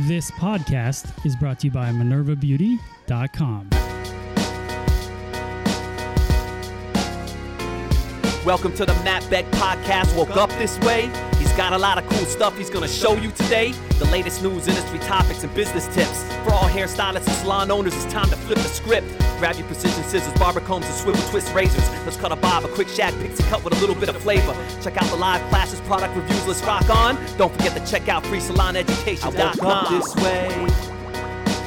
This podcast is brought to you by MinervaBeauty.com. Welcome to the Matt Beck podcast. Woke up this way. He's got a lot of cool stuff he's gonna show you today. The latest news, industry topics, and business tips. For all hairstylists and salon owners, it's time to flip the script. Grab your precision scissors, barber combs, and swivel twist razors. Let's cut a bob, a quick shag pixie cut with a little bit of flavor. Check out the live classes, product reviews. Let's rock on. Don't forget to check out freesaloneducation.com. I woke up this way.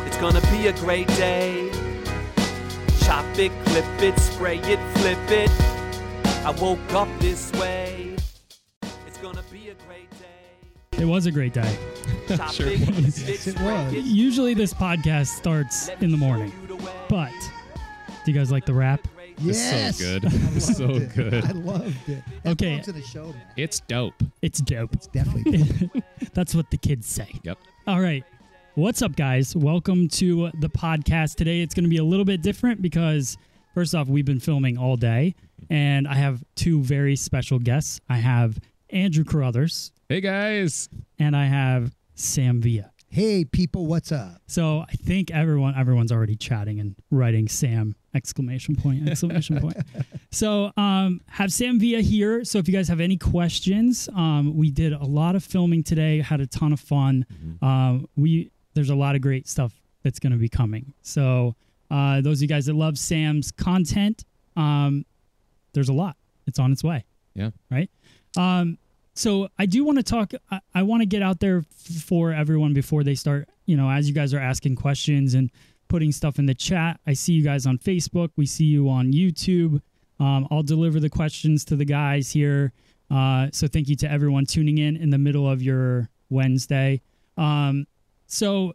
It's gonna be a great day. Chop it, clip it, spray it, flip it. I woke up this way. It's gonna be a great day. It was a great day. Sure it, was. Yes, it, it was. Usually this podcast starts in the morning, but do you guys like the rap? Yes. It's so good. I So it. good. I loved it. That Okay. to the show. It's dope. It's dope. It's definitely. That's what the kids say. Yep. All right. What's up, guys? Welcome to the podcast. Today it's going to be a little bit different because, first off, we've been filming all day, and I have two very special guests. I have Andrew Carruthers, Hey guys. and I have Sam Villa. hey, people, what's up? So I think everyone everyone's already chatting and writing Sam exclamation point exclamation point. So um, have Sam Villa here. So if you guys have any questions, um, we did a lot of filming today. Had a ton of fun. Um, we there's a lot of great stuff that's going to be coming. So uh, those of you guys that love Sam's content, um, there's a lot. It's on its way. Yeah. Right. Um, so I do want to talk. I, I want to get out there f- for everyone before they start. You know, as you guys are asking questions and putting stuff in the chat, I see you guys on Facebook. We see you on YouTube. Um, I'll deliver the questions to the guys here. Uh, so thank you to everyone tuning in in the middle of your Wednesday. Um, so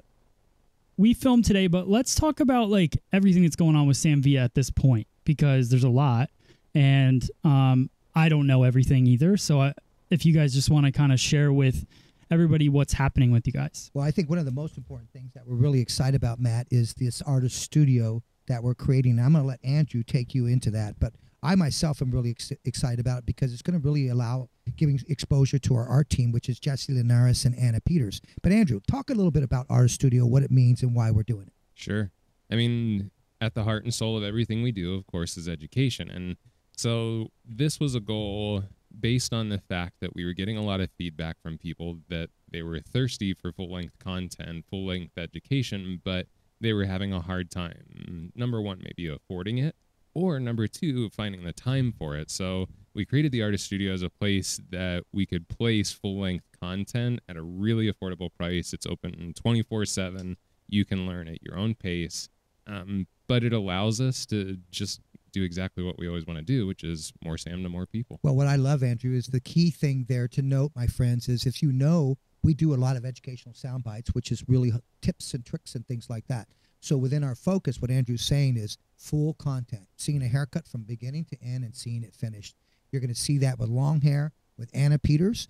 we filmed today, but let's talk about like everything that's going on with Sam Villa at this point because there's a lot, and um, I don't know everything either. So I, if you guys just want to kind of share with everybody what's happening with you guys. Well, I think one of the most important things that we're really excited about, Matt, is this artist studio that we're creating. And I'm going to let Andrew take you into that, but I myself am really ex- excited about it because it's going to really allow giving exposure to our art team, which is Jesse Linares and Anna Peters. But Andrew, talk a little bit about artist studio, what it means, and why we're doing it. Sure. I mean, at the heart and soul of everything we do, of course, is education. And so this was a goal based on the fact that we were getting a lot of feedback from people that they were thirsty for full length content, full length education, but they were having a hard time. Number one, maybe affording it, or number two, finding the time for it. So we created the Artist Studio as a place that we could place full length content at a really affordable price. It's open 24 7. You can learn at your own pace. Um, but it allows us to just do exactly what we always want to do, which is more Sam to more people. Well, what I love, Andrew, is the key thing there to note, my friends, is if you know, we do a lot of educational sound bites, which is really tips and tricks and things like that. So within our focus, what Andrew's saying is full content, seeing a haircut from beginning to end and seeing it finished. You're going to see that with long hair, with Anna Peters.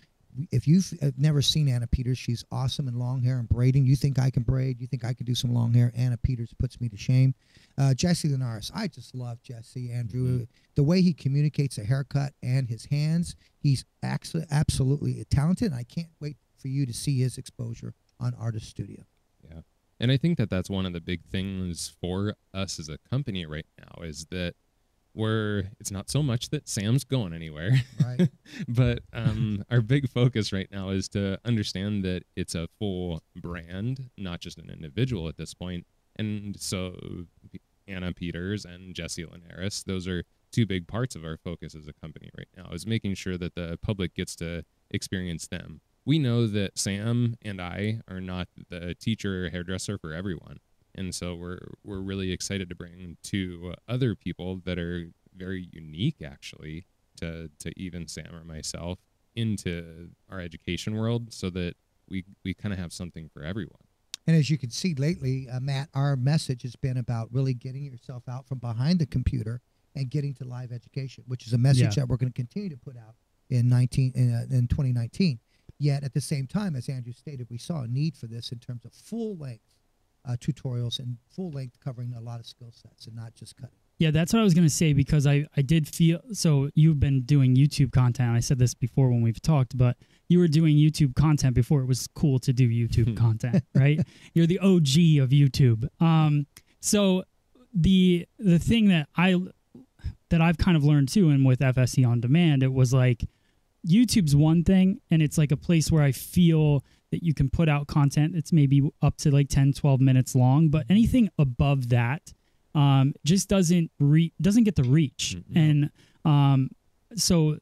If you've uh, never seen Anna Peters, she's awesome in long hair and braiding. You think I can braid? You think I can do some long hair? Anna Peters puts me to shame. Uh, Jesse Linares, I just love Jesse, Andrew. The way he communicates a haircut and his hands, he's actually absolutely talented. And I can't wait for you to see his exposure on Artist Studio. Yeah. And I think that that's one of the big things for us as a company right now is that we're, it's not so much that Sam's going anywhere, Right. but um, our big focus right now is to understand that it's a full brand, not just an individual at this point. And so Anna Peters and Jesse Linares, those are two big parts of our focus as a company right now, is making sure that the public gets to experience them. We know that Sam and I are not the teacher or hairdresser for everyone. And so we're we're really excited to bring two other people that are very unique actually to to even Sam or myself into our education world so that we we kind of have something for everyone. And as you can see lately, uh, Matt, our message has been about really getting yourself out from behind the computer and getting to live education, which is a message Yeah. that we're going to continue to put out in 19 in, uh, in 2019. Yet at the same time, as Andrew stated, we saw a need for this in terms of full length uh, tutorials and full length covering a lot of skill sets and not just cutting. Yeah, that's what I was gonna say because I I did feel so. You've been doing YouTube content. I said this before when we've talked, but you were doing YouTube content before it was cool to do YouTube content, right? You're the OG of YouTube. Um, so the the thing that I that I've kind of learned too, and with FSE on demand, it was like YouTube's one thing, and it's like a place where I feel that you can put out content that's maybe up to like 10, 12 minutes long, but anything above that um, just doesn't re- doesn't get the reach. Mhm. And um, so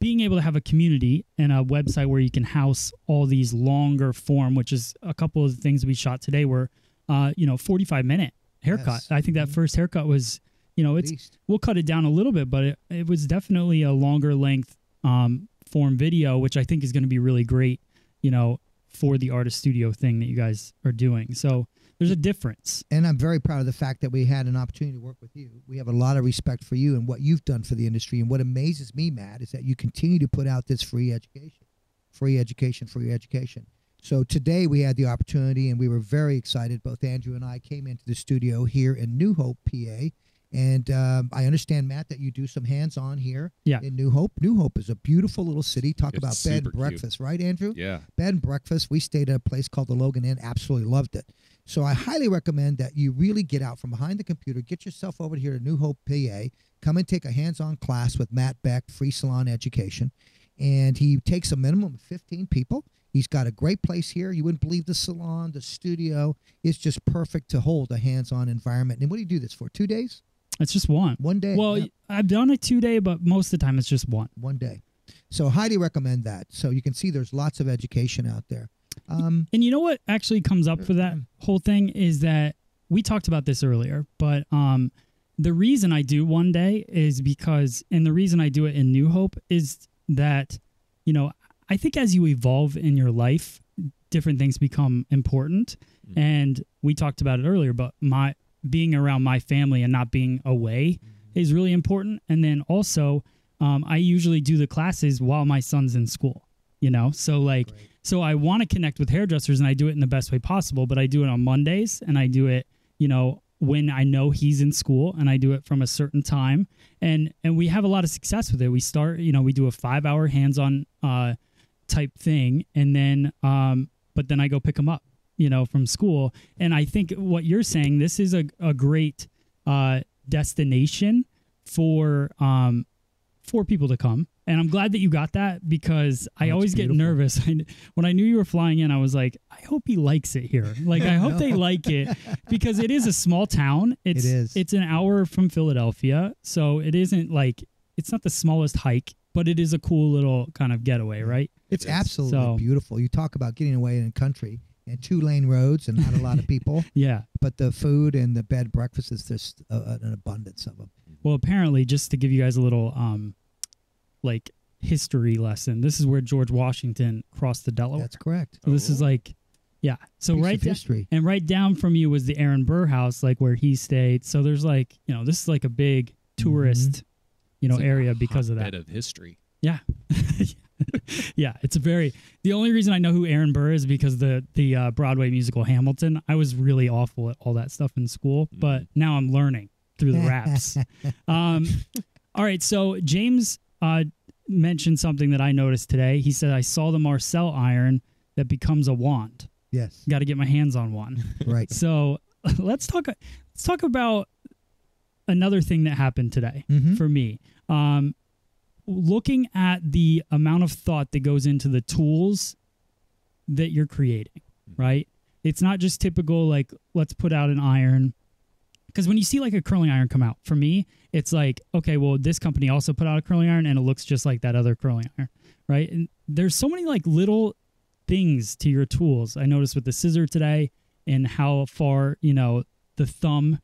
being able to have a community and a website where you can house all these longer form, which is a couple of the things we shot today were, uh, you know, 45 minute haircut. Yes. I think that Mhm. first haircut was, you know, At it's, least. we'll cut it down a little bit, but it, it was definitely a longer length um, form video, which I think is going to be really great, you know, for the artist studio thing that you guys are doing. So there's a difference. and I'm very proud of the fact that we had an opportunity to work with you. We have a lot of respect for you and what you've done for the industry. And what amazes me, Matt, is that you continue to put out this free education, free education, free education. So today we had the opportunity, and we were very excited. Both Andrew and I came into the studio here in New Hope, PA. And um, I understand, Matt, that you do some hands-on here Yeah. in New Hope. New Hope is a beautiful little city. Talk It's about bed super and cute. breakfast, right, Andrew? Yeah. bed and breakfast. We stayed at a place called the Logan Inn. Absolutely loved it. So I highly recommend that you really get out from behind the computer, get yourself over here to New Hope, PA. Come and take a hands-on class with Matt Beck, Free Salon Education, and he takes a minimum of 15 people. He's got a great place here. You wouldn't believe the salon, the studio. It's just perfect to hold a hands-on environment. And what do you do this for? Two days? It's just one. One day? Well, Yeah. I've done a two day, but most of the time it's just one. one day. So highly recommend that. So you can see there's lots of education out there. Um, And you know what actually comes up for that whole thing is that we talked about this earlier, but um, the reason I do one day is because, and the reason I do it in New Hope is that, you know, I think as you evolve in your life, different things become important. Mhm. And we talked about it earlier, but my being around my family and not being away is really important. And then also, um, I usually do the classes while my son's in school, you know? So, like, so I want to connect with hairdressers and I do it in the best way possible, but I do it on Mondays and I do it, you know, when I know he's in school and I do it from a certain time. And and we have a lot of success with it. We start, you know, we do a 5-hour hands-on uh type thing and then um but then I go pick him up, you know, from school. And I think what you're saying this is a a great uh destination for um for people to come. And I'm glad that you got that because I it's always get nervous. I, when I knew you were flying in, I was like, I hope he likes it here. Like, I hope they like it because it is a small town. It's, is. It's an hour from Philadelphia. So it isn't like, it's not the smallest hike, but it is a cool little kind of getaway, right? It's It is. absolutely So- beautiful. You talk about getting away in the country two lane roads and not a lot of people, Yeah. but the food and the bed breakfast is just uh, an abundance of them. Well, apparently, just to give you guys a little, um, like, history lesson, this is where George Washington crossed the Delaware. That's correct. So this is Oh. like, yeah. So Piece right of da- history. And right down from you was the Aaron Burr house, like where he stayed. So there's like, you know, this is like a big tourist, you know, It's like a area because of that. hotbed of history. Yeah. yeah, it's a very The only reason I know who Aaron Burr is because the the uh, Broadway musical Hamilton. I was really awful at all that stuff in school, but Mm. now I'm learning through the raps. um, all right, so James uh, mentioned something that I noticed today. He said I saw the Marcel iron that becomes a wand. Yes, Got to get my hands on one. right. So let's talk. Let's talk about another thing that happened today Mhm. for me. Um, looking at the amount of thought that goes into the tools that you're creating, right? It's not just typical like let's put out an iron. Because when you see like a curling iron come out, for me, it's like okay, well, this company also put out a curling iron, and it looks just like that other curling iron, right? And there's so many like little things to your tools. I noticed with the scissor today and how far you know the thumb,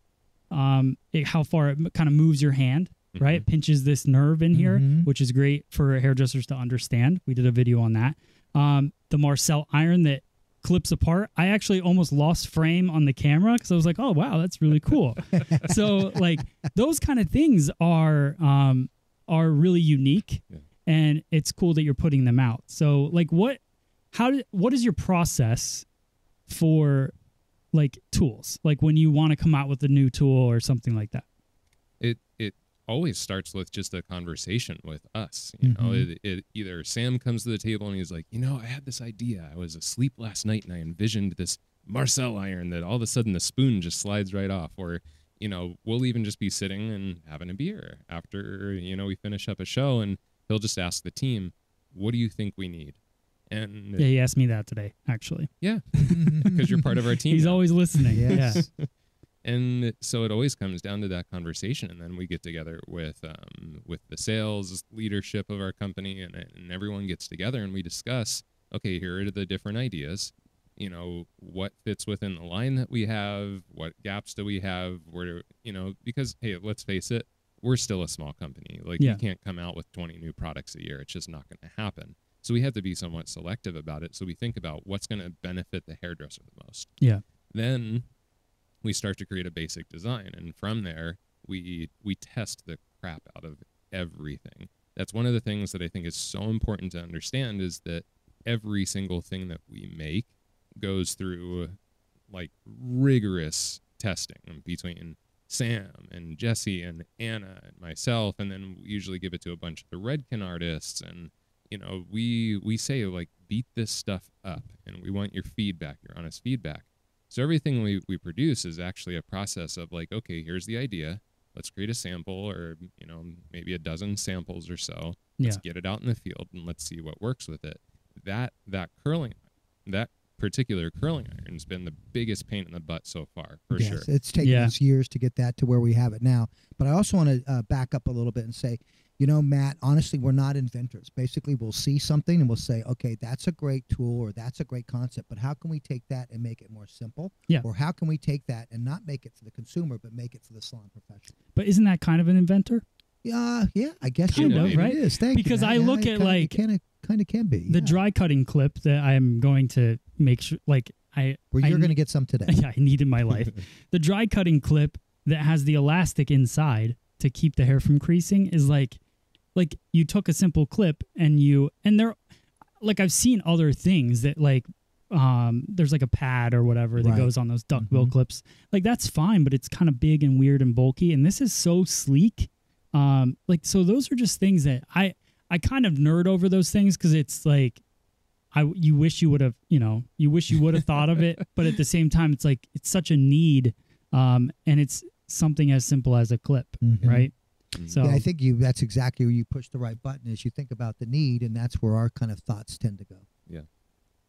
um, it, how far it kind of moves your hand, right? Pinches this nerve in here, Mhm. which is great for hairdressers to understand. We did a video on that. Um, the Marcel iron that clips apart. I actually almost lost frame on the camera because I was like, "Oh wow, that's really cool." so like those kind of things are um, are really unique, Yeah. and it's cool that you're putting them out. So like what how did what is your process for like tools like when you want to come out with a new tool or something like that always starts with just a conversation with us. You know, Mhm. it, it either Sam comes to the table and he's like, you know, I had this idea. I was asleep last night and I envisioned this Marcel iron that all of a sudden the spoon just slides right off. Or, you know, we'll even just be sitting and having a beer after, you know, we finish up a show and he'll just ask the team, what do you think we need? And Yeah, he asked me that today, actually. yeah, because you're part of our team. He's now. always listening. Yes. And so it always comes down to that conversation and then we get together with um, with the sales leadership of our company and, and everyone gets together and we discuss okay here are the different ideas. You know what fits within the line that we have? What gaps do we have? Where you know because hey let's face it we're still a small company. Like Yeah. you can't come out with 20 new products a year. It's just not going to happen. So we have to be somewhat selective about it. So we think about what's going to benefit the hairdresser the most. Yeah. then we start to create a basic design and from there we we test the crap out of everything. That's one of the things that i think is so important to understand is that every single thing that we make goes through like rigorous testing between sam and jesse and anna and myself and then we usually give it to a bunch of the Redken artists and you know we we say like beat this stuff up and we want your feedback your honest feedback so everything we, we produce is actually a process of like, okay, here's the idea. Let's create a sample or, you know, maybe a dozen samples or so. Let's Yeah. get it out in the field and let's see what works with it. That that curling that particular curling iron's been the biggest pain in the butt so far, for yes, sure. it's taken Yeah. us years to get that to where we have it now. But I also want to uh, back up a little bit and say, you know, Matt, honestly, we're not inventors. Basically, we'll see something and we'll say, okay, that's a great tool or that's a great concept, but how can we take that and make it more simple? Yeah. Or how can we take that and not make it for the consumer, but make it for the salon professional? But isn't that kind of an inventor? Yeah, yeah, I guess Kind of, right. It is. Thank Because Matt. I Yeah, look at, like, it kind of kind of can be The yeah. dry cutting clip that I'm going to make sure, like, I. Where you're going to get some today. yeah, I need in my life. the dry cutting clip that has the elastic inside to keep the hair from creasing is like like you took a simple clip and you and there like I've seen other things that like um there's like a pad or whatever that Right. goes on those duckbill Mhm. clips. Like that's fine, but it's kind of big and weird and bulky and this is so sleek. Um like so those are just things that I I kind of nerd over those things cuz it's like I you wish you would have, you know, you wish you would have thought of it, but at the same time it's like it's such a need um and it's something as simple as a clip, Mhm. right? So yeah, I think you that's exactly where you push the right button is you think about the need and that's where our kind of thoughts tend to go. Yeah.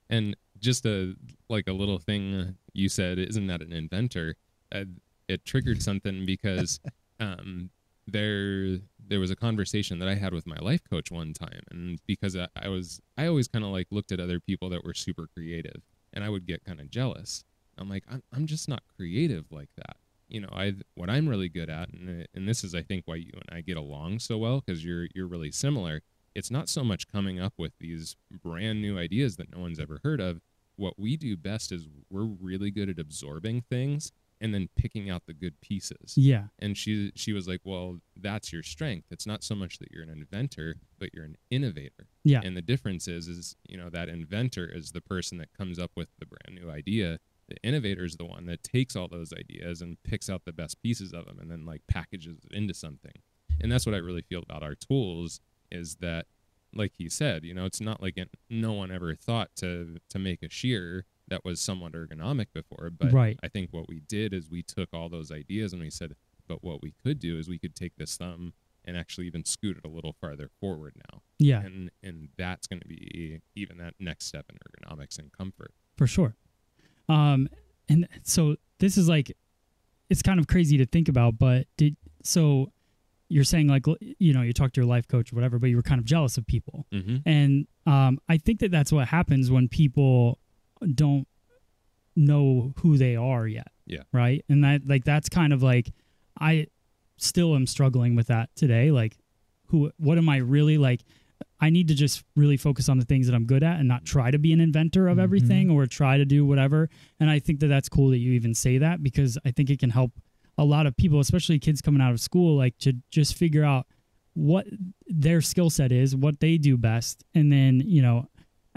And just a like a little thing you said, isn't that an inventor? Uh, it triggered something because um, there there was a conversation that I had with my life coach one time, and because I, I was I always kind of like looked at other people that were super creative, and I would get kind of jealous. I'm like I'm I'm just not creative like that. You know, I what I'm really good at, and uh, and this is I think why you and I get along so well because you're you're really similar it's not so much coming up with these brand new ideas that no one's ever heard of. What we do best is we're really good at absorbing things and then picking out the good pieces. yeah. And she she was like, "Well, that's your strength. It's not so much that you're an inventor, but you're an innovator." Yeah. And the difference is is, you know, that inventor is the person that comes up with the brand new idea. The innovator is the one that takes all those ideas and picks out the best pieces of them and then like packages it into something. And that's what I really feel about our tools is that like he said, you know, it's not like it, no one ever thought to to make a shear that was somewhat ergonomic before, but Right. I think what we did is we took all those ideas and we said, but what we could do is we could take this thumb and actually even scoot it a little farther forward now. Yeah. And and that's going to be even that next step in ergonomics and comfort. for sure. Um, and so this is like, it's kind of crazy to think about, but did so you're saying like you know you talked to your life coach or whatever, but you were kind of jealous of people, Mm-hmm. and um, I think that that's what happens when people don't know who they are yet. Yeah. Right. And that like that's kind of like I still am struggling with that today. Like, who? What am I really like? I need to just really focus on the things that I'm good at and not try to be an inventor of Mhm. everything or try to do whatever. And I think that that's cool that you even say that because I think it can help a lot of people, especially kids coming out of school, like to just figure out what their skill set is, what they do best, and then, you know,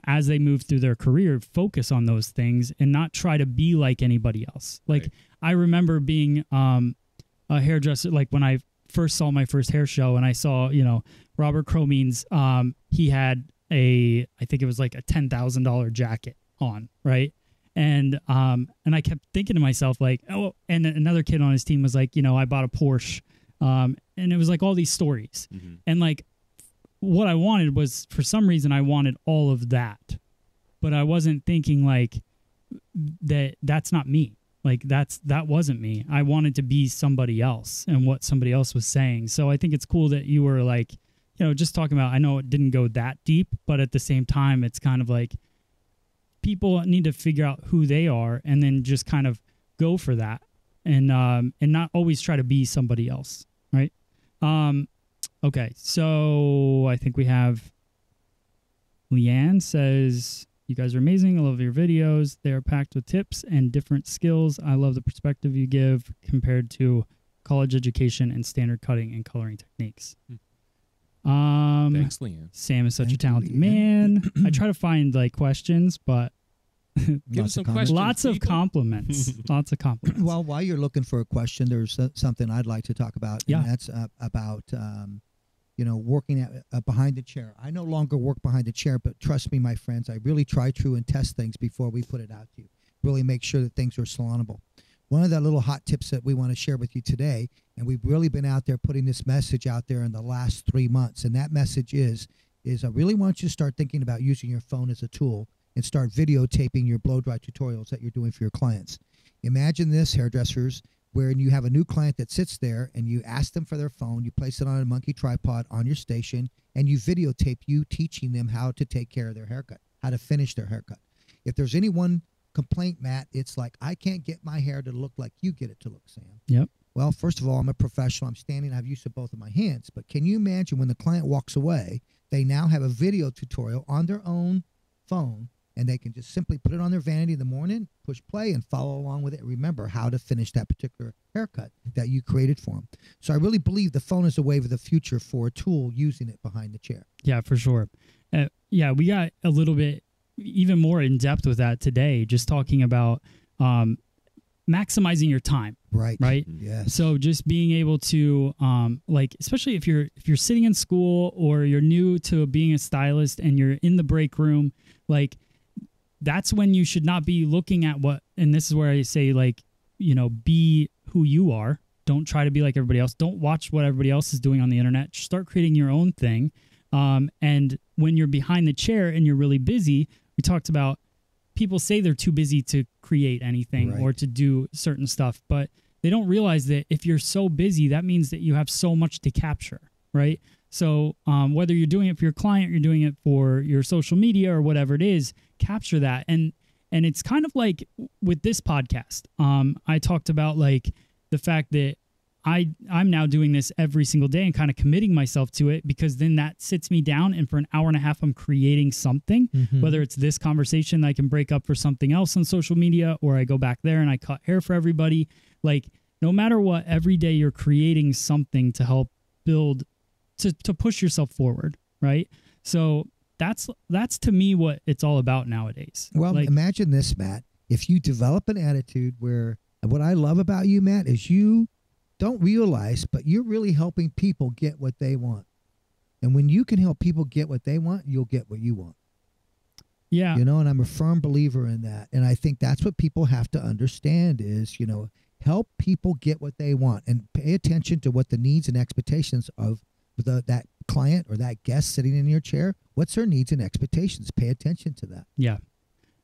as they move through their career, focus on those things and not try to be like anybody else. Like Right. I remember being um, a hairdresser, like when I first saw my first hair show and I saw, you know, Robert Cromeans, um, he had a, I think it was like a ten thousand dollar jacket on, right? And um, and I kept thinking to myself like, oh, and another kid on his team was like, you know, I bought a Porsche, um, and it was like all these stories, Mhm. and like what I wanted was for some reason I wanted all of that, but I wasn't thinking like that. That's not me. Like that's that wasn't me. I wanted to be somebody else and what somebody else was saying. So I think it's cool that you were like, you know, just talking about. I know it didn't go that deep, but at the same time, it's kind of like people need to figure out who they are and then just kind of go for that and um and not always try to be somebody else, right? Um okay, so I think we have Leanne says you guys are amazing. I love your videos. They are packed with tips and different skills. I love the perspective you give compared to college education and standard cutting and coloring techniques. Um, Thanks, Leanne. Sam is such a Thank you, talented Leanne. man. I try to find like questions, but Give Lots us of some comments. questions. lots of people. compliments. lots of compliments. Well, while you're looking for a question, there's uh, something I'd like to talk about. Yeah. And that's uh, about, um, you know, working at, uh, behind the chair. I no longer work behind the chair, but trust me, my friends, I really try true and test things before we put it out to you. Really make sure that things are salonable. One of the little hot tips that we want to share with you today, and we've really been out there putting this message out there in the last three months, and that message is, is I really want you to start thinking about using your phone as a tool and start videotaping your blow dry tutorials that you're doing for your clients. Imagine this, hairdressers, wherein you have a new client that sits there and you ask them for their phone, you place it on a monkey tripod on your station, and you videotape you teaching them how to take care of their haircut, how to finish their haircut. If there's any one complaint, Matt, it's like, I can't get my hair to look like you get it to look, Sam. Yep. Well, first of all, I'm a professional. I'm standing. I have use of both of my hands. But can you imagine when the client walks away, they now have a video tutorial on their own phone and they can just simply put it on their vanity in the morning, push play, and follow along with it. Remember how to finish that particular haircut that you created for them. So I really believe the phone is a wave of the future for a tool using it behind the chair. Yeah, for sure. Uh, yeah, we got a little bit even more in depth with that today, just talking about um, maximizing your time, Right. right? Yes. So just being able to um like especially if you're if you're sitting in school or you're new to being a stylist and you're in the break room, like that's when you should not be looking at what and this is where I say like, you know, be who you are. Don't try to be like everybody else. Don't watch what everybody else is doing on the internet. Start creating your own thing. Um, and when you're behind the chair and you're really busy, we talked about people say they're too busy to create anything Right. or to do certain stuff, but they don't realize that if you're so busy, that means that you have so much to capture, right? So um, whether you're doing it for your client, you're doing it for your social media or whatever it is, capture that. And and it's kind of like with this podcast. Um, I talked about like the fact that I I'm now doing this every single day and kind of committing myself to it because then that sits me down and for an hour and a half I'm creating something. Mm-hmm. Whether it's this conversation I can break up for something else on social media or I go back there and I cut hair for everybody. Like no matter what every day you're creating something to help build to to push yourself forward right? So that's that's to me what it's all about nowadays. Well, like imagine this, Matt. If you develop an attitude where what I love about you, Matt, is you don't realize, but you're really helping people get what they want. And when you can help people get what they want, you'll get what you want. yeah You know, and I'm a firm believer in that. And I think that's what people have to understand is, you know, help people get what they want and pay attention to what the needs and expectations of the, that client or that guest sitting in your chair. What's their needs and expectations? Pay attention to that. yeah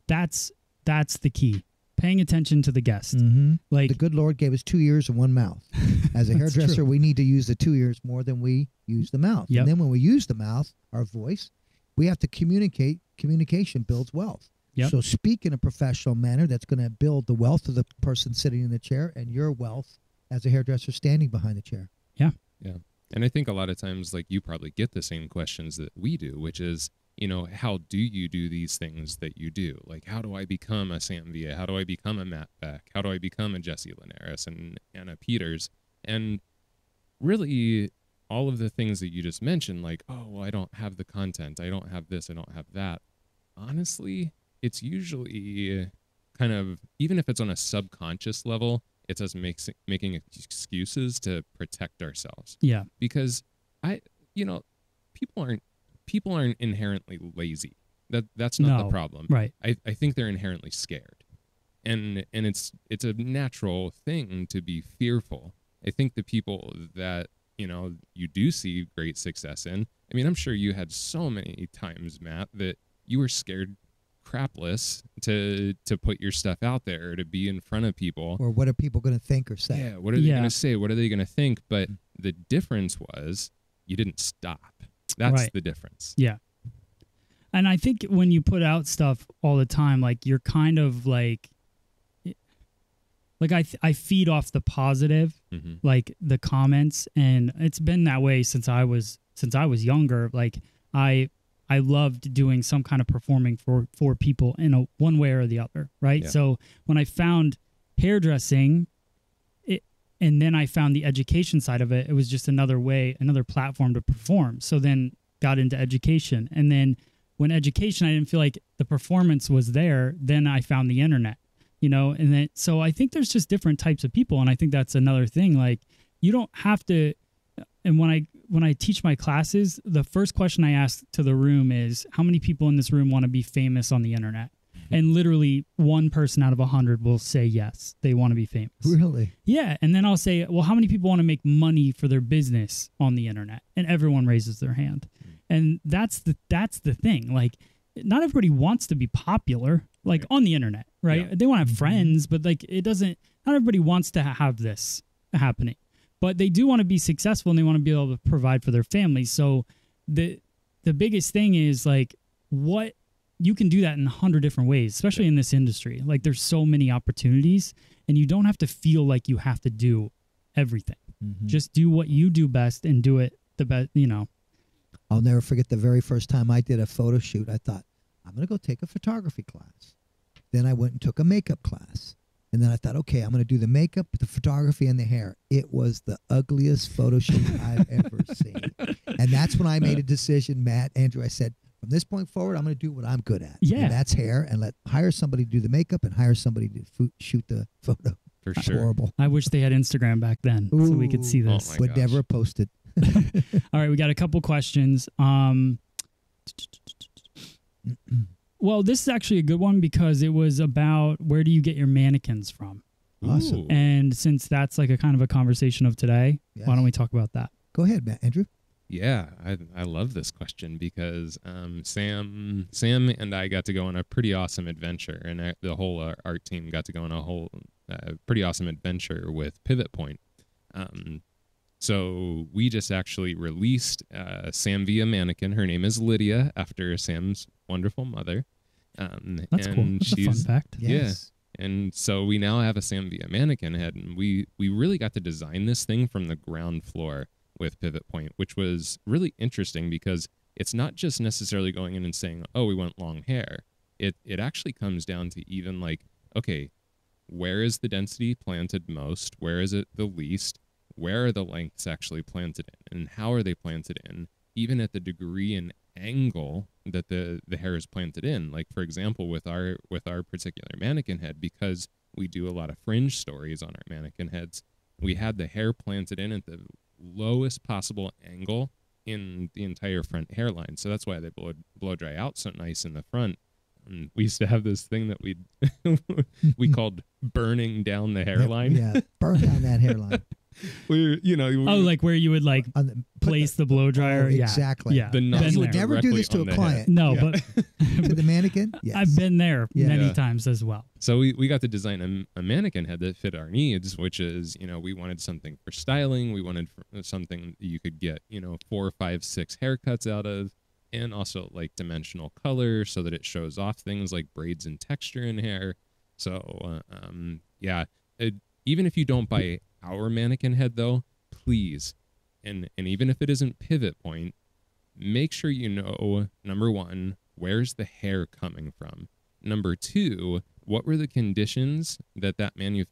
that's that's the key paying attention to the guest Mm-hmm. like the good Lord gave us two ears and one mouth. As a hairdresser, true. we need to use the two ears more than we use the mouth. Yep. And then when we use the mouth, our voice, we have to communicate. Communication builds wealth. Yep. So speak in a professional manner that's going to build the wealth of the person sitting in the chair and your wealth as a hairdresser standing behind the chair. Yeah. Yeah. And I think a lot of times, like, you probably get the same questions that we do, which is, you know, how do you do these things that you do? Like, how do I become a Sam Villa? How do I become a Matt Beck? How do I become a Jesse Linares and Anna Peters? And really, all of the things that you just mentioned, like, oh, well, I don't have the content, I don't have this, I don't have that. Honestly, it's usually kind of, even if it's on a subconscious level, it's us makes, making excuses to protect ourselves Yeah. because I, you know, people aren't people aren't inherently lazy. That that's not No. the problem. Right. I, I think they're inherently scared, and and it's it's a natural thing to be fearful. I think the people that you know you do see great success in. I mean, I'm sure you had so many times, Matt, that you were scared crapless to to put your stuff out there to be in front of people. Or what are people going to think or say? Yeah, what are they Yeah. going to say? What are they going to think? But the difference was you didn't stop. That's Right. the difference. Yeah. And I think when you put out stuff all the time, like you're kind of like, like I I feed off the positive, hmm like the comments, and it's been that way since I was since I was younger. Like I I loved doing some kind of performing for for people in a one way or the other, right? Yeah. So when I found hairdressing, and then I found the education side of it. It was just another way, another platform to perform. So then got into education, and then when education, I didn't feel like the performance was there. Then I found the internet, you know, and then so I think there's just different types of people, and I think that's another thing. Like you don't have to. And when I when I teach my classes, the first question I ask to the room is, "How many people in this room want to be famous on the internet?" And literally, one person out of a hundred will say yes, they want to be famous. Really? Yeah, and then I'll say, well, how many people want to make money for their business on the internet? And everyone raises their hand. Hmm. And that's the that's the thing. Like not everybody wants to be popular like on the internet, right? Yeah. They want to have mm-hmm. friends, but like it doesn't not everybody wants to have this happening. But they do want to be successful and they want to be able to provide for their family. So the the biggest thing is like what you can do that in a hundred different ways, especially in this industry. Like there's so many opportunities and you don't have to feel like you have to do everything. Mm-hmm. Just do what you do best and do it the best, you know. I'll never forget the very first time I did a photo shoot. I thought, I'm going to go take a photography class. Then I went and took a makeup class. And then I thought, okay, I'm going to do the makeup, the photography, and the hair. It was the ugliest photo shoot I've ever seen. And that's when I made a decision, Matt, Andrew. I said, from this point forward, I'm going to do what I'm good at. Yeah. And that's hair, and let hire somebody to do the makeup and hire somebody to fo- shoot the photo. For sure. Horrible. I wish they had Instagram back then so we could see Ooh. Oh this. my Would gosh. never post it. All right, we got a couple questions. Um Well, this is actually a good one because it was about where do you get your mannequins from? Awesome. And since that's like a kind of a conversation of today, Yes. why don't we talk about that? Go ahead, Matt. Andrew. Yeah, I I love this question because um, Sam Sam and I got to go on a pretty awesome adventure, and uh, the whole uh, art team got to go on a whole uh, pretty awesome adventure with Pivot Point. Um, so we just actually released uh, Sam Villa mannequin. Her name is Lydia, after Sam's wonderful mother. Um, That's and cool. That's a fun fact. Yeah. Yes. and so we now have a Sam Villa mannequin head, and we we really got to design this thing from the ground floor with Pivot Point, which was really interesting because it's not just necessarily going in and saying, "Oh, we want long hair." It it actually comes down to even like, okay, where is the density planted most? Where is it the least? Where are the lengths actually planted in, and how are they planted in? Even at the degree and angle that the the hair is planted in. Like for example, with our with our particular mannequin head, because we do a lot of fringe stories on our mannequin heads, we had the hair planted in at the lowest possible angle in the entire front hairline. So that's why they blow blow dry out so nice in the front. And we used to have this thing that we we called burning down the hairline. Yeah. Burn down that hairline. We, you know, we- Oh, like where you would like On the, put place the blow dryer. Oh, yeah. exactly. Yeah. The been nozzle you would never do this to a client. head. No, Yeah. but to the mannequin. Yes. I've been there Yeah. many Yeah. times as well. So we, we got to design a, a mannequin head that fit our needs, which is, you know, we wanted something for styling. We wanted for, something you could get, you know, four, five, six haircuts out of, and also like dimensional color so that it shows off things like braids and texture in hair. So, uh, um, yeah, it, even if you don't buy our mannequin head, though, please, and and even if it isn't pivot point, make sure you know number one, where's the hair coming from. Number two, what were the conditions that that manu-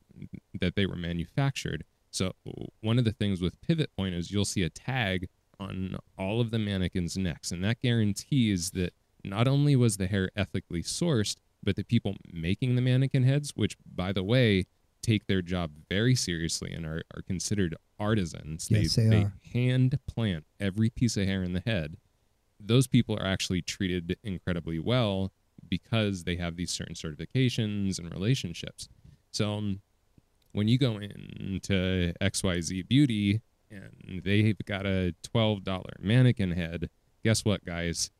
that they were manufactured? So one of the things with Pivot Point is you'll see a tag on all of the mannequins' necks, and that guarantees that not only was the hair ethically sourced, but the people making the mannequin heads, which by the way take their job very seriously and are, are considered artisans. Yes, they are. hand plant every piece of hair in the head. Those people are actually treated incredibly well because they have these certain certifications and relationships. So um, when you go into XYZ Beauty and they've got a $12 mannequin head, guess what, guys?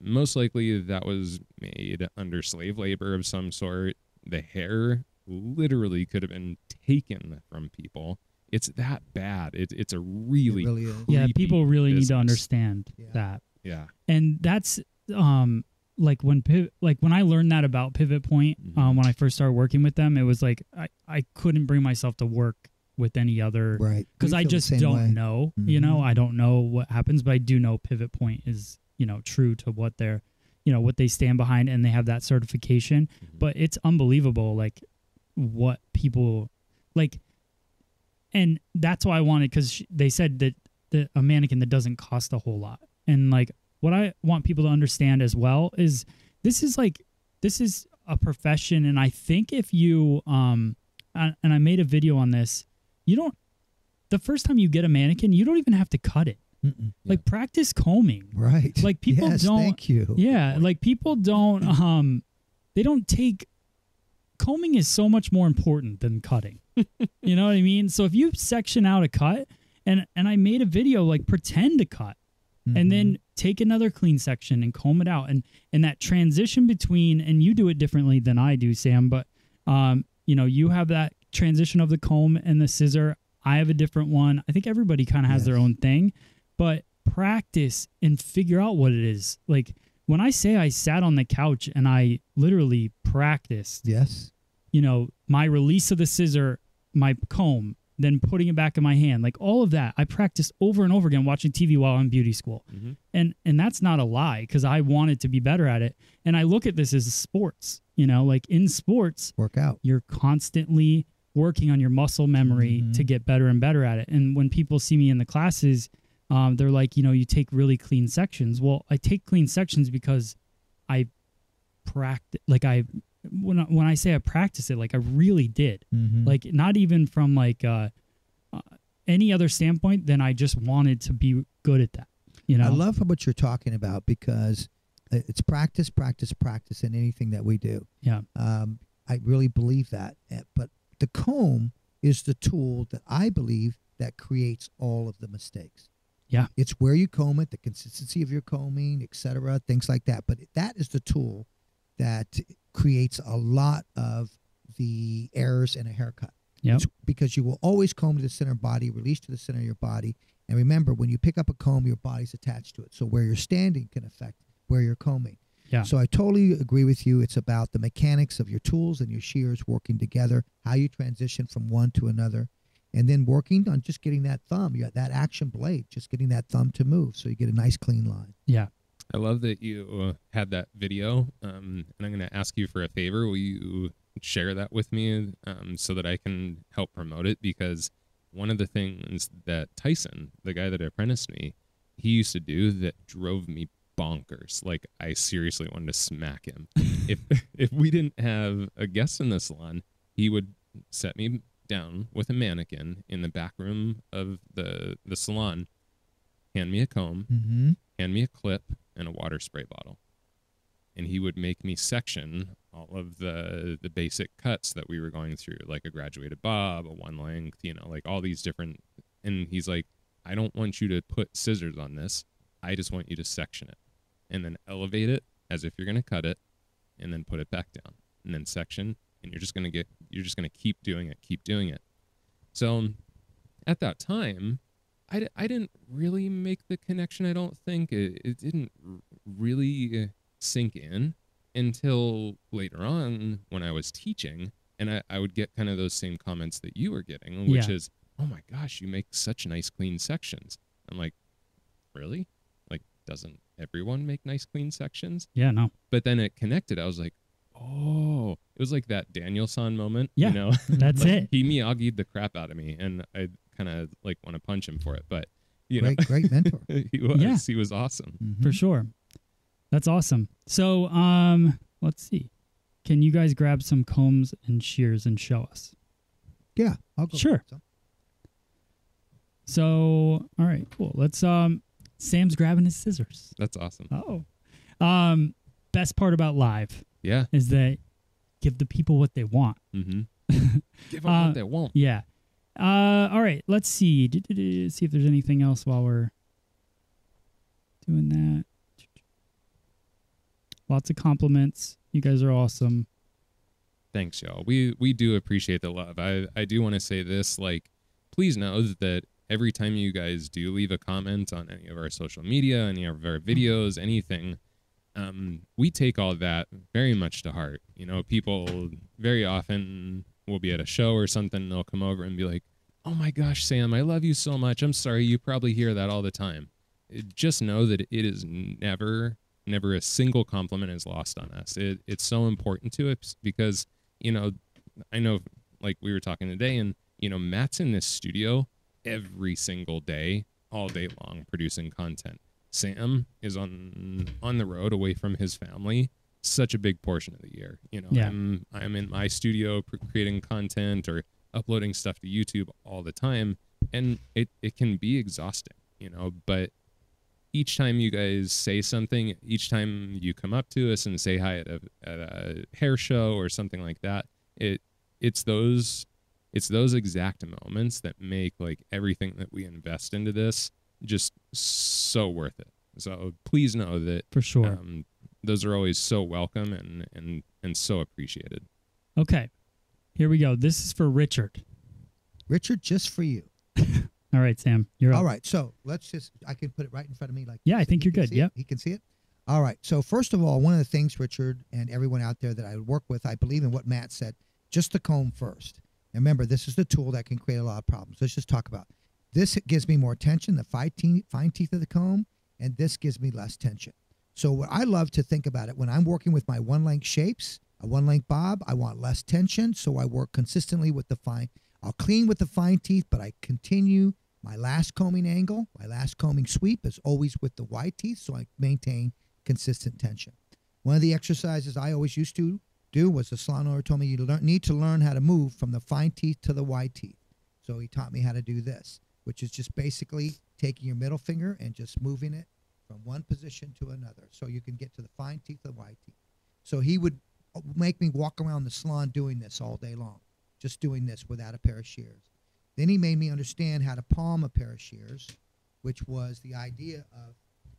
Most likely that was made under slave labor of some sort. The hair literally could have been taken from people. It's that bad. It, it's a really, It really yeah people really need to understand Yeah. that Yeah. and that's um like when Piv- like when I learned that about Pivot Point Mhm. um, when I first started working with them, it was like I I couldn't bring myself to work with any other Right. because I just don't way. know. You know. I don't know what happens, but I do know Pivot Point is you know true to what they're you know what they stand behind, and they have that certification. Mhm. But it's unbelievable, like what people like, and that's why I wanted because they said that the a mannequin that doesn't cost a whole lot, and like what I want people to understand as well is this is like this is a profession, and I think if you um and and I made a video on this, you don't the first time you get a mannequin, you don't even have to cut it. Mm-mm. Like practice combing. Right. Like, people yes, don't- Thank you. Yeah, like people don't um they don't take combing is so much more important than cutting. you know what I mean? So if you section out a cut and and I made a video like pretend to cut Mm-hmm. and then take another clean section and comb it out and and that transition between and you do it differently than I do Sam but um you know you have that transition of the comb and the scissor I have a different one I think everybody kind of has their own thing but practice and figure out what it is like when I say I sat on the couch and I literally practiced Yes. you know, my release of the scissor, my comb, then putting it back in my hand, like all of that. I practiced over and over again watching TV while I'm beauty school. Mhm. And and that's not a lie because I wanted to be better at it. And I look at this as sports, you know, like in sports, Work out. you're constantly working on your muscle memory Mhm. to get better and better at it. And when people see me in the classes, um, they're like, you know, you take really clean sections. Well, I take clean sections because I practice, like I, when I, when I say I practice it, like I really did. Mm-hmm. Like not even from like uh, uh, any other standpoint than I just wanted to be good at that. You know, I love what you're talking about because it's practice, practice, practice in anything that we do. Yeah. Um, I really believe that. Uh, But the comb is the tool that I believe that creates all of the mistakes. Yeah. It's where you comb it, the consistency of your combing, etc., things like that. But that is the tool that creates a lot of the errors in a haircut. Yep. It's because you will always comb to the center of body, release to the center of your body. And remember, when you pick up a comb, your body's attached to it. So where you're standing can affect where you're combing. Yeah. So I totally agree with you. It's about the mechanics of your tools and your shears working together, how you transition from one to another, and then working on just getting that thumb, you that action blade, just getting that thumb to move so you get a nice clean line. yeah, I love that you uh, had that video, um, and I'm going to ask you for a favor. Will you share that with me um, so that I can help promote it? Because one of the things that Tyson, the guy that apprenticed me, he used to do that drove me bonkers. Like I seriously wanted to smack him. if if we didn't have a guest in the salon, he would set me down with a mannequin in the back room of the the salon, hand me a comb, Mm-hmm. hand me a clip and a water spray bottle. And he would make me section all of the the basic cuts that we were going through, like a graduated bob, a one length, you know, like all these different and he's like, I don't want you to put scissors on this. I just want you to section it. And then elevate it as if you're gonna cut it, and then put it back down. And then section, and you're just gonna get you're just gonna keep doing it, keep doing it. So at that time, I, I didn't really make the connection. I don't think it, it didn't really uh, sink in until later on when I was teaching, and I, I would get kind of those same comments that you were getting, which Yeah. is, "Oh my gosh, you make such nice clean sections." I'm like, "Really? Like, doesn't everyone make nice clean sections?" yeah, no, But then it connected. I was like, "Oh!" It was like that Daniel-san moment. Yeah. you know, that's Like, it. He Miyagi'd the crap out of me, and I kind of like want to punch him for it. But you Great, know, great mentor. he was. Yeah. He was awesome. Mhm. for sure. That's awesome. So, um, let's see. Can you guys grab some combs and shears and show us? Yeah, I'll go. Sure. So, So, all right, cool. Let's um Sam's grabbing his scissors. That's awesome. Oh. Um best part about live Yeah. is that give the people what they want. Mm-hmm. Give them Uh, what they want. Yeah. Uh all right, let's see. See if there's anything else while we're doing that. Lots of compliments. You guys are awesome. Thanks, y'all. We we do appreciate the love. I I do want to say this. Like, please know that every time you guys do leave a comment on any of our social media, any of our videos, anything, um, we take all that very much to heart. You know, people very often will be at a show or something, and they'll come over and be like, "Oh my gosh, Sam, I love you so much. I'm sorry. You probably hear that all the time." Just know that it is never, never a single compliment is lost on us. It, it's so important to us because you know, I know, like we were talking today, and you know, Matt's in this studio every single day, all day long, producing content. Sam is on on the road, away from his family, such a big portion of the year. You know, Yeah. I'm I'm in my studio creating content or uploading stuff to YouTube all the time, and it it can be exhausting. You know, but each time you guys say something, each time you come up to us and say hi at a, at a hair show or something like that, it it's those it's those exact moments that make like everything that we invest into this just so worth it. So please know that For sure. um, those are always so welcome and and and so appreciated. Okay. Here we go. This is for Richard. Richard, just for you. All right, Sam. You're up. All right, so let's just, I can put it right in front of me like Yeah, I think you're good. Yeah. He can see it. All right, so first of all, one of the things, Richard, and everyone out there that I work with, I believe in what Matt said, just the comb first. And remember, this is the tool that can create a lot of problems. Let's just talk about this. gives me more tension, the fine teeth, fine teeth of the comb, and this gives me less tension. So what I love to think about it when I'm working with my one length shapes, a one length bob, I want less tension, so I work consistently with the fine. I'll clean with the fine teeth, but I continue my last combing angle, my last combing sweep is always with the wide teeth, so I maintain consistent tension. One of the exercises I always used to do was the salon owner told me you need to learn how to move from the fine teeth to the wide teeth. So he taught me how to do this, which is just basically taking your middle finger and just moving it from one position to another, so you can get to the fine teeth or wide teeth. So he would uh, make me walk around the salon doing this all day long, just doing this without a pair of shears. Then he made me understand how to palm a pair of shears, which was the idea of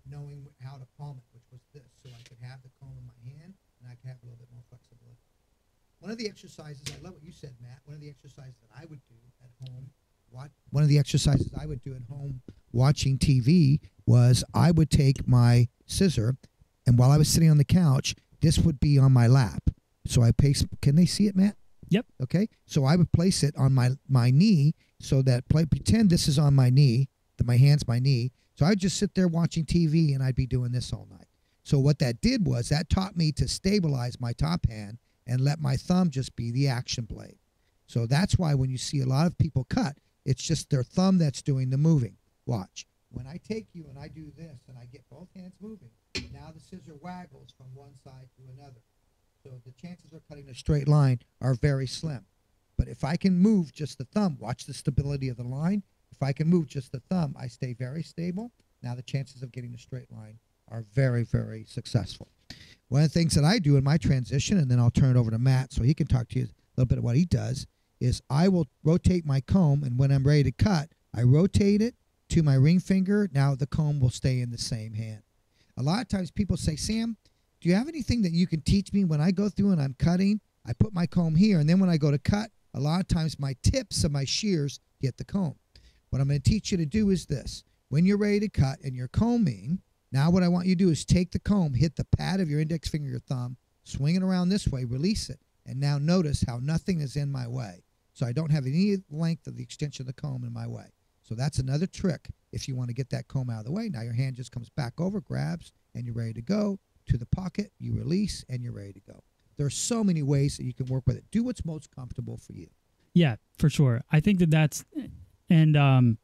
knowing how to palm it, which was this, so I could have the comb in my hand and I could have a little bit more flexibility. One of the exercises, I love what you said, Matt. One of the exercises that I would do at home, what one of the exercises I would do at home watching TV was I would take my scissor, and while I was sitting on the couch, this would be on my lap. So I place. Can they see it, Matt? Yep. Okay. So I would place it on my my knee so that play pretend this is on my knee, that my hand's my knee. So I'd just sit there watching TV and I'd be doing this all night. So what that did was that taught me to stabilize my top hand and let my thumb just be the action blade. So that's why when you see a lot of people cut, it's just their thumb that's doing the moving. Watch. When I take you and I do this and I get both hands moving, now the scissor waggles from one side to another. So the chances of cutting a straight line are very slim. But if I can move just the thumb, watch the stability of the line. If I can move just the thumb, I stay very stable. Now the chances of getting a straight line are very, very successful. One of the things that I do in my transition, and then I'll turn it over to Matt so he can talk to you a little bit of what he does, is I will rotate my comb, and when I'm ready to cut, I rotate it to my ring finger. Now the comb will stay in the same hand. A lot of times people say, Sam, do you have anything that you can teach me when I go through and I'm cutting? I put my comb here, and then when I go to cut, a lot of times my tips of my shears hit the comb. What I'm going to teach you to do is this. When you're ready to cut and you're combing, now what I want you to do is take the comb, hit the pad of your index finger, your thumb, swing it around this way, release it, and now notice how nothing is in my way. So I don't have any length of the extension of the comb in my way. So that's another trick if you want to get that comb out of the way. Now your hand just comes back over, grabs, and you're ready to go to the pocket, you release, and you're ready to go. There are so many ways that you can work with it. Do what's most comfortable for you. Yeah, for sure. I think that that's and um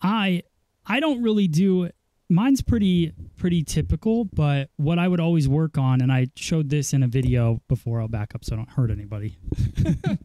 I I don't really do mine's pretty pretty typical, but what I would always work on, and I showed this in a video before. I'll back up so I don't hurt anybody.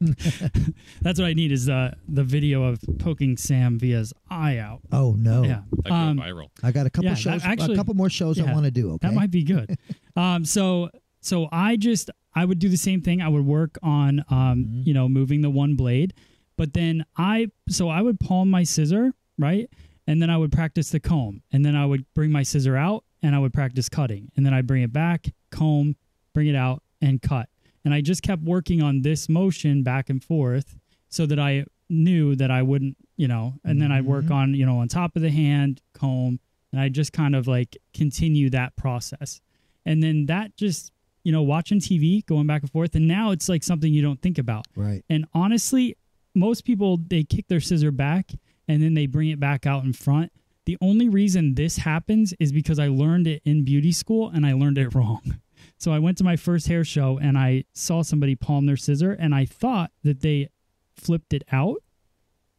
That's what I need is the the video of poking Sam Villa's eye out. Oh no. Yeah, That Um, viral. I got a couple Yeah, shows. actually- a couple more shows I want to do. Okay. that might be good. um, so so I just I would do the same thing. I would work on um, Mhm. you know moving the one blade, but then I so I would palm my scissor right, and then I would practice the comb, and then I would bring my scissor out and I would practice cutting, and then I bring it back, comb, bring it out, and cut, and I just kept working on this motion back and forth so that I knew that I wouldn't you know, and then I'd work Mhm. on you know on top of the hand comb, and I just kind of like continue that process, and then that just you know watching TV, going back and forth, and now it's like something you don't think about. right. And honestly, most people they kick their scissor back and then they bring it back out in front. The only reason this happens is because I learned it in beauty school and I learned it wrong. So I went to my first hair show and I saw somebody palm their scissor and I thought that they flipped it out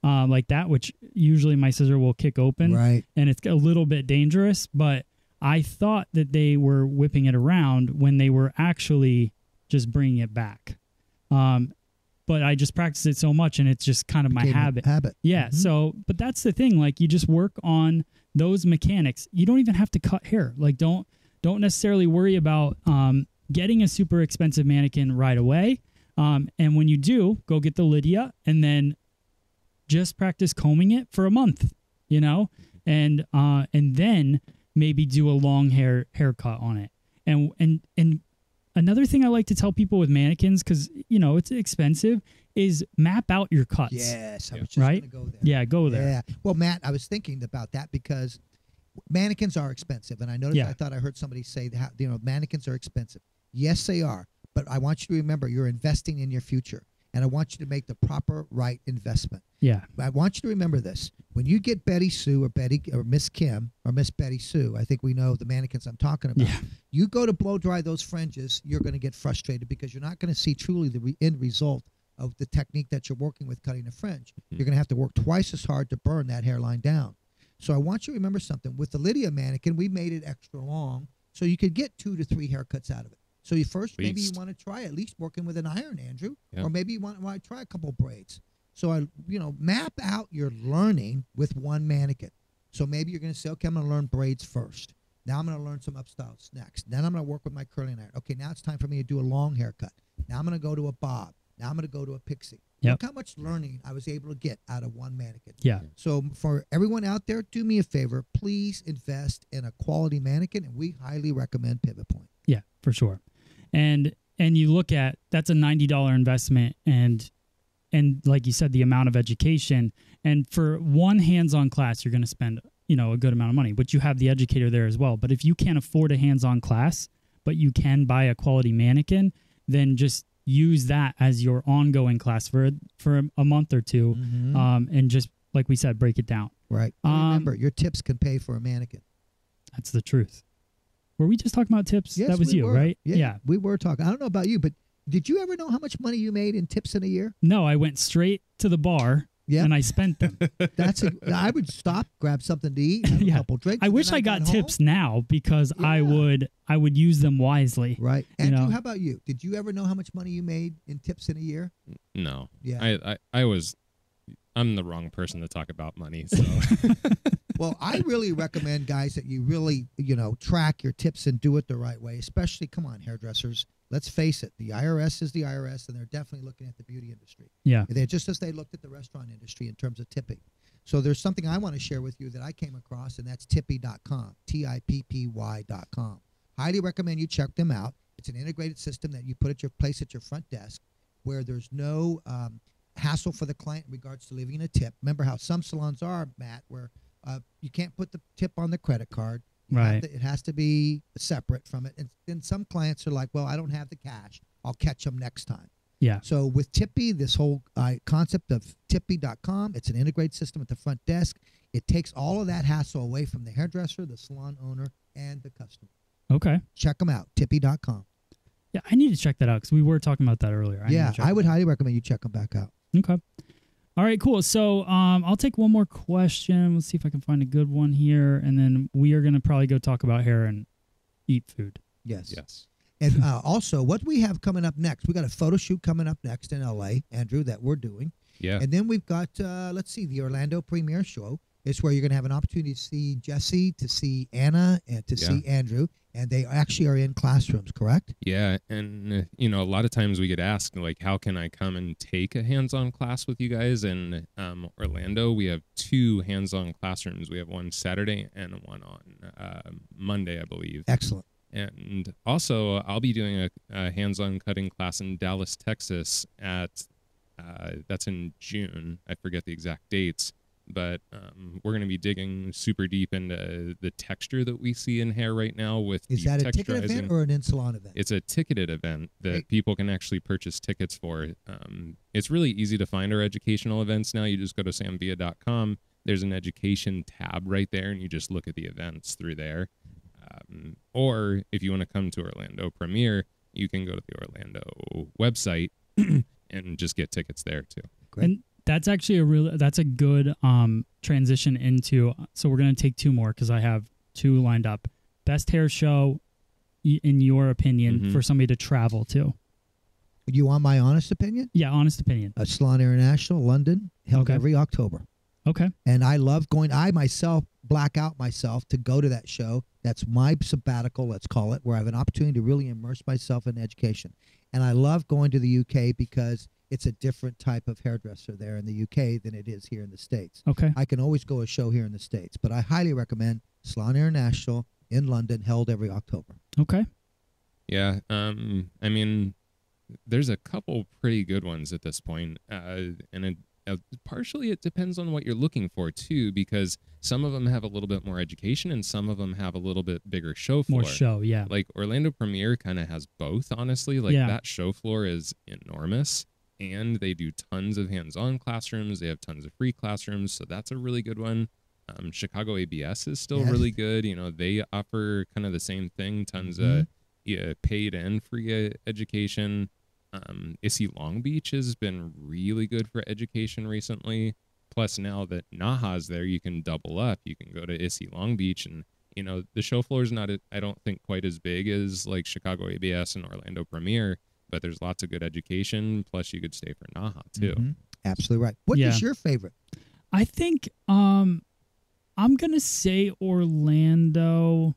uh, like that, which usually my scissor will kick open Right. and it's a little bit dangerous, but I thought that they were whipping it around when they were actually just bringing it back. Um, but I just practice it so much, and it's just kind of my Became habit. Habit. Yeah. Mhm. So, but that's the thing. Like, you just work on those mechanics. You don't even have to cut hair. Like, don't don't necessarily worry about um, getting a super expensive mannequin right away. Um, and when you do, go get the Lydia, and then just practice combing it for a month. You know, and uh, and then maybe do a long hair haircut on it. And and and another thing I like to tell people with mannequins, because you know it's expensive, is map out your cuts. Yes. I Yeah. was just Right? gonna go there. Yeah, go there. Yeah. Well, Matt, I was thinking about that because mannequins are expensive, and I noticed. Yeah. I thought I heard somebody say that you know mannequins are expensive. Yes, they are. But I want you to remember you're investing in your future, and I want you to make the proper right investment. Yeah. I want you to remember this: when you get Betty Sue or Betty or Miss Kim or Miss Betty Sue, I think we know the mannequins I'm talking about. Yeah. You go to blow dry those fringes, you're going to get frustrated because you're not going to see truly the re- end result of the technique that you're working with cutting a fringe. Mm-hmm. You're going to have to work twice as hard to burn that hairline down. So I want you to remember something. With the Lydia mannequin, we made it extra long so you could get two to three haircuts out of it. So you first maybe you want to try at least working with an iron, Andrew, Yeah. or maybe you want, want to try a couple braids. So I, you know, map out your learning with one mannequin. So maybe you're going to say, okay, I'm going to learn braids first. Now I'm going to learn some upstyles next. Then I'm going to work with my curling iron. Okay, now it's time for me to do a long haircut. Now I'm going to go to a bob. Now I'm going to go to a pixie. Yep. Look how much learning I was able to get out of one mannequin. Yeah. So for everyone out there, do me a favor. Please invest in a quality mannequin, and we highly recommend Pivot Point. Yeah, for sure. And and you look at that's a ninety dollar investment and and like you said, the amount of education. And for one hands on class, you're gonna spend, you know, a good amount of money. But you have the educator there as well. But if you can't afford a hands on class, but you can buy a quality mannequin, then just use that as your ongoing class for for a month or 2 Mm-hmm. um, and just like we said, break it down. right. Um, remember, your tips can pay for a mannequin. That's the truth. Were we just talking about tips? Yes, that was we you, were. right? Yeah, we were talking. I don't know about you, but did you ever know how much money you made in tips in a year? No, I went straight to the bar Yeah. and I spent them. That's a, I would stop, grab something to eat, have Yeah. a couple drinks. I wish then I got home. tips now because I would I would use them wisely. Right. you Andrew, know. how about you? Did you ever know how much money you made in tips in a year? No, Yeah. I, I I was I'm the wrong person to talk about money. So well, I really recommend guys that you really, you know, track your tips and do it the right way. Especially, come on, hairdressers. Let's face it, the IRS is the IRS, and they're definitely looking at the beauty industry. Yeah. They're just as they looked at the restaurant industry in terms of tipping. So there's something I want to share with you that I came across, and that's tippy.com, T-I-P-P-Y.com. Highly recommend you check them out. It's an integrated system that you put at your place at your front desk where there's no um, hassle for the client in regards to leaving a tip. Remember how some salons are, Matt, where uh, you can't put the tip on the credit card. You Right. to- it has to be separate from it. And then some clients are like, well, I don't have the cash. I'll catch them next time. Yeah. So with Tippy, this whole uh, concept of Tippy.com, it's an integrated system at the front desk. It takes all of that hassle away from the hairdresser, the salon owner, and the customer. Okay. Check them out, Tippy.com. Yeah, I need to check that out because we were talking about that earlier. I yeah, I would highly recommend you check them back out. Out. Okay. All right, cool. So um, I'll take one more question. Let's see if I can find a good one here, and then we are gonna probably go talk about hair and eat food. Yes. Yes. And uh, also, what we have coming up next, we got a photo shoot coming up next in LA, Andrew, that we're doing. Yeah. And then we've got, uh, let's see, the Orlando premiere show. It's where you're going to have an opportunity to see Jesse, to see Anna, and to Yeah. see Andrew. And they actually are in classrooms, correct? Yeah, and uh, you know, a lot of times we get asked like, "How can I come and take a hands-on class with you guys?" In um, Orlando, we have two hands-on classrooms. We have one Saturday and one on uh, Monday, I believe. Excellent. And also, I'll be doing a, a hands-on cutting class in Dallas, Texas. At uh, that's in June. I forget the exact dates, but um, we're going to be digging super deep into the texture that we see in hair right now. With Is deep that a ticket event or an in salon event? It's a ticketed event that Great. people can actually purchase tickets for. Um, it's really easy to find our educational events now. You just go to samvilla.com. There's an education tab right there, and you just look at the events through there. Um, or if you want to come to Orlando Premiere, you can go to the Orlando website and just get tickets there too. Great. And that's actually a real that's a good um transition into so we're going to take two more cuz I have two lined up. Best hair show in your opinion Mhm. for somebody to travel to. you want my honest opinion? Yeah, honest opinion. A Salon International, London, held Okay. every October. Okay. And I love going, I myself black out myself to go to that show. That's my sabbatical, let's call it, where I have an opportunity to really immerse myself in education. And I love going to the UK because it's a different type of hairdresser there in the UK than it is here in the States. Okay. I can always go a show here in the States, but I highly recommend Salon International in London, held every October. Okay. Yeah. Um, I mean, there's a couple pretty good ones at this point, uh, and it, uh, partially it depends on what you're looking for too, because some of them have a little bit more education, and some of them have a little bit bigger show floor. More show, yeah. Like Orlando Premiere kind of has both, honestly. Like Yeah. that show floor is enormous, and they do tons of hands-on classrooms. They have tons of free classrooms, so that's a really good one. Um, Chicago ABS is still Yes. really good. You know, they offer kind of the same thing, tons Mhm. of yeah, paid and free uh, education. Um, ISSE Long Beach has been really good for education recently. Plus, now that Naha's there, you can double up. You can go to ISSE Long Beach, and you know the show floor is not, I don't think, quite as big as like Chicago ABS and Orlando Premiere, but there's lots of good education. Plus, you could stay for Naha too. Mhm. Absolutely right. What is Yeah. your favorite? I think um I'm going to say Orlando.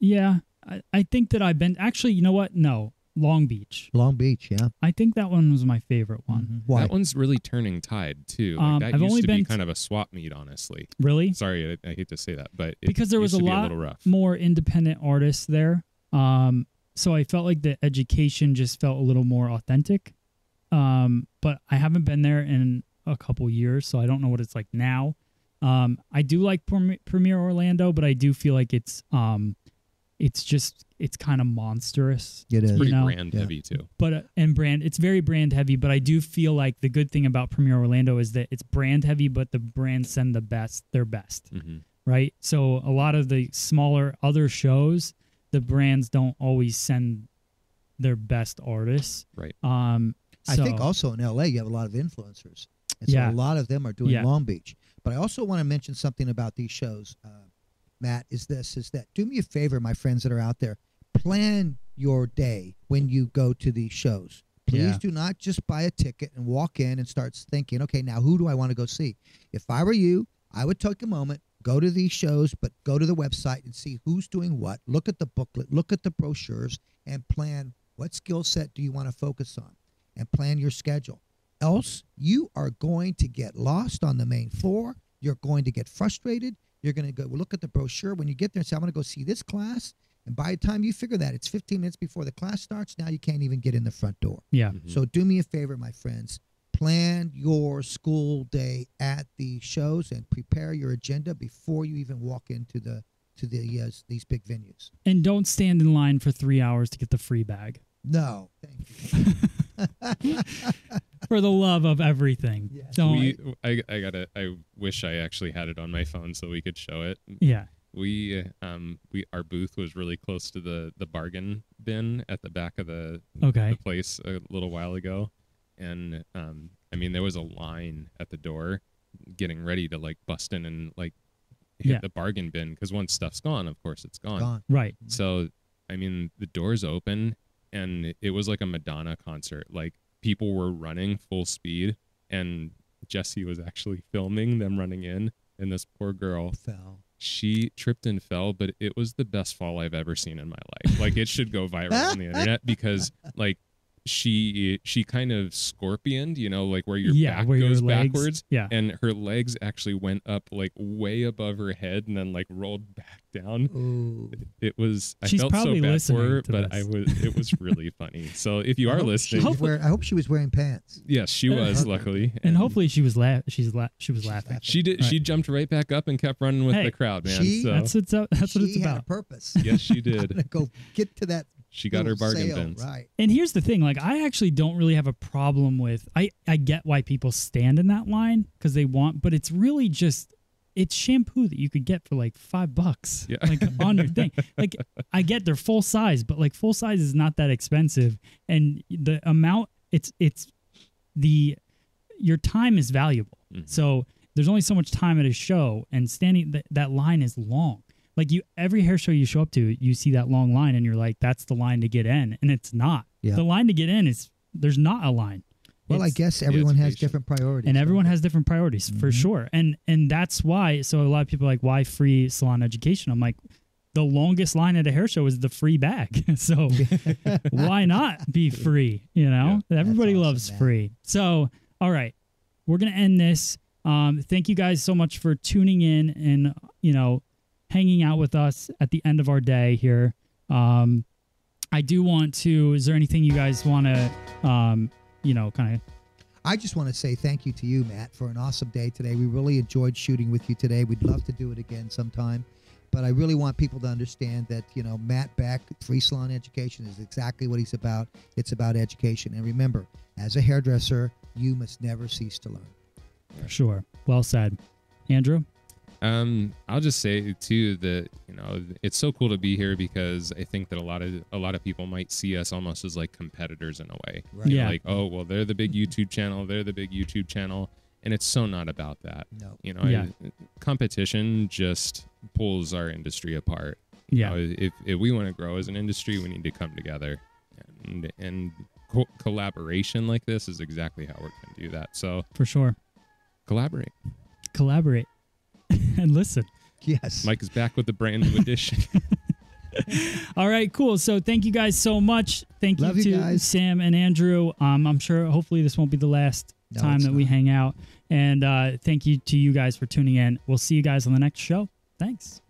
Yeah. I, I think that I've been actually, you know what? No. Long Beach. Long Beach, yeah. I think that one was my favorite one. Why? That one's really turning tide too. Like, Um, that I've used only to been be t- kind of a swap meet, honestly. Really? Sorry, I, I hate to say that, but it Because there was used a to be lot little rough. more independent artists there. Um, so I felt like the education just felt a little more authentic. Um, but I haven't been there in a couple years, so I don't know what it's like now. Um, I do like Premiere Orlando, but I do feel like it's um, it's just it's kind of monstrous. It is. Pretty know, brand Yeah. heavy too. but uh, and brand it's very brand heavy but i do feel like the good thing about premiere orlando is that it's brand heavy but the brands send the best their best hmm right so a lot of the smaller other shows the brands don't always send their best artists Right. um I think also in LA you have a lot of influencers, and so Yeah. a lot of them are doing Yeah. Long Beach. But I also want to mention something about these shows, uh, Matt. Is this is that do me a favor, my friends that are out there, plan your day when you go to these shows. Please Yeah. do not just buy a ticket and walk in and start thinking, okay, now who do I want to go see? If I were you, I would take a moment, go to these shows, but go to the website and see who's doing what. Look at the booklet, look at the brochures, and plan what skill set do you want to focus on and plan your schedule. Else, you are going to get lost on the main floor. You're going to get frustrated. You're going to go look at the brochure. When you get there and say, I'm going to go see this class. And by the time you figure that, it's 15 minutes before the class starts. Now you can't even get in the front door. yeah Mhm. So do me a favor, my friends. Plan your school day at the shows and prepare your agenda before you even walk into the to the uh, these big venues. and don't stand in line for three hours to get the free bag No, thank you. for the love of everything Yes. don't we, I, I gotta. I wish I actually had it on my phone so we could show it. yeah We, um, we, our booth was really close to the the bargain bin at the back of the, Okay. the place a little while ago, and um, I mean, there was a line at the door getting ready to like bust in and like hit Yeah. the bargain bin because once stuff's gone, of course it's gone. Gone. Right. So, I mean, the doors open and it was like a Madonna concert. Like people were running full speed and Jesse was actually filming them running in and this poor girl Fell. she tripped and fell, but it was the best fall I've ever seen in my life. Like it should go viral on the internet because like she she kind of scorpioned, you know, like where your yeah, back where goes your legs, backwards Yeah. and her legs actually went up like way above her head and then like rolled back down. Ooh. It was I She's felt so probably bad listening for her, but this. I was it was really funny. So if you I are hope listening, was wear- I hope she was wearing pants. yes, she uh, was luckily, and hopefully she was la- she's la- she was laughing. laughing. she did. She jumped right back up and kept running with Hey, the crowd, man. she- so That's what's up, that's what it's she had a about. purpose. yes, she I'm did. go get to that. She got her bargain sale, bins. Right. And here's the thing, like I actually don't really have a problem with I I get why people stand in that line cuz they want but it's really just it's shampoo that you could get for like 5 bucks Yeah. like on your thing. Like I get they're full size, but like full size is not that expensive and the amount it's it's the your time is valuable. Mhm. So there's only so much time at a show and standing th- that line is long. Like you every hair show you show up to, you see that long line and you're like that's the line to get in and it's not. Yeah. The line to get in is there's not a line. Well, I guess everyone has education. different priorities. and everyone they? has different priorities for Mhm. sure. And and that's why so a lot of people are like why free salon education? I'm like the longest line at a hair show is the free bag. so why not be free? You know, everybody awesome, loves man. free. So, all right, we're gonna end this. Um, thank you guys so much for tuning in and you know hanging out with us at the end of our day here. Um, I do want to. Is there anything you guys want to, um, you know, kind of? I just want to say thank you to you, Matt, for an awesome day today. We really enjoyed shooting with you today. We'd love to do it again sometime. But I really want people to understand that, you know, Matt Beck, Free Salon Education is exactly what he's about. It's about education. And remember, as a hairdresser, you must never cease to learn. Sure. Well said, Andrew. Um, I'll just say too that you know it's so cool to be here because I think that a lot of a lot of people might see us almost as like competitors in a way. Right. Yeah. Like, oh well, they're the big YouTube channel, they're the big YouTube channel, and it's so not about that. No. You know, Yeah. I- competition just pulls our industry apart. You Yeah. know, if if we want to grow as an industry, we need to come together, and and co- collaboration like this is exactly how we're going to do that. So For sure. collaborate. Collaborate and listen. Yes. Mike is back with the brand new edition. All right, cool. So thank you guys so much. Thank Love you you to guys. Sam and Andrew. Um, I'm sure hopefully this won't be the last No, time it's that we hang out. And uh, thank you to you guys for tuning in. We'll see you guys on the next show. Thanks.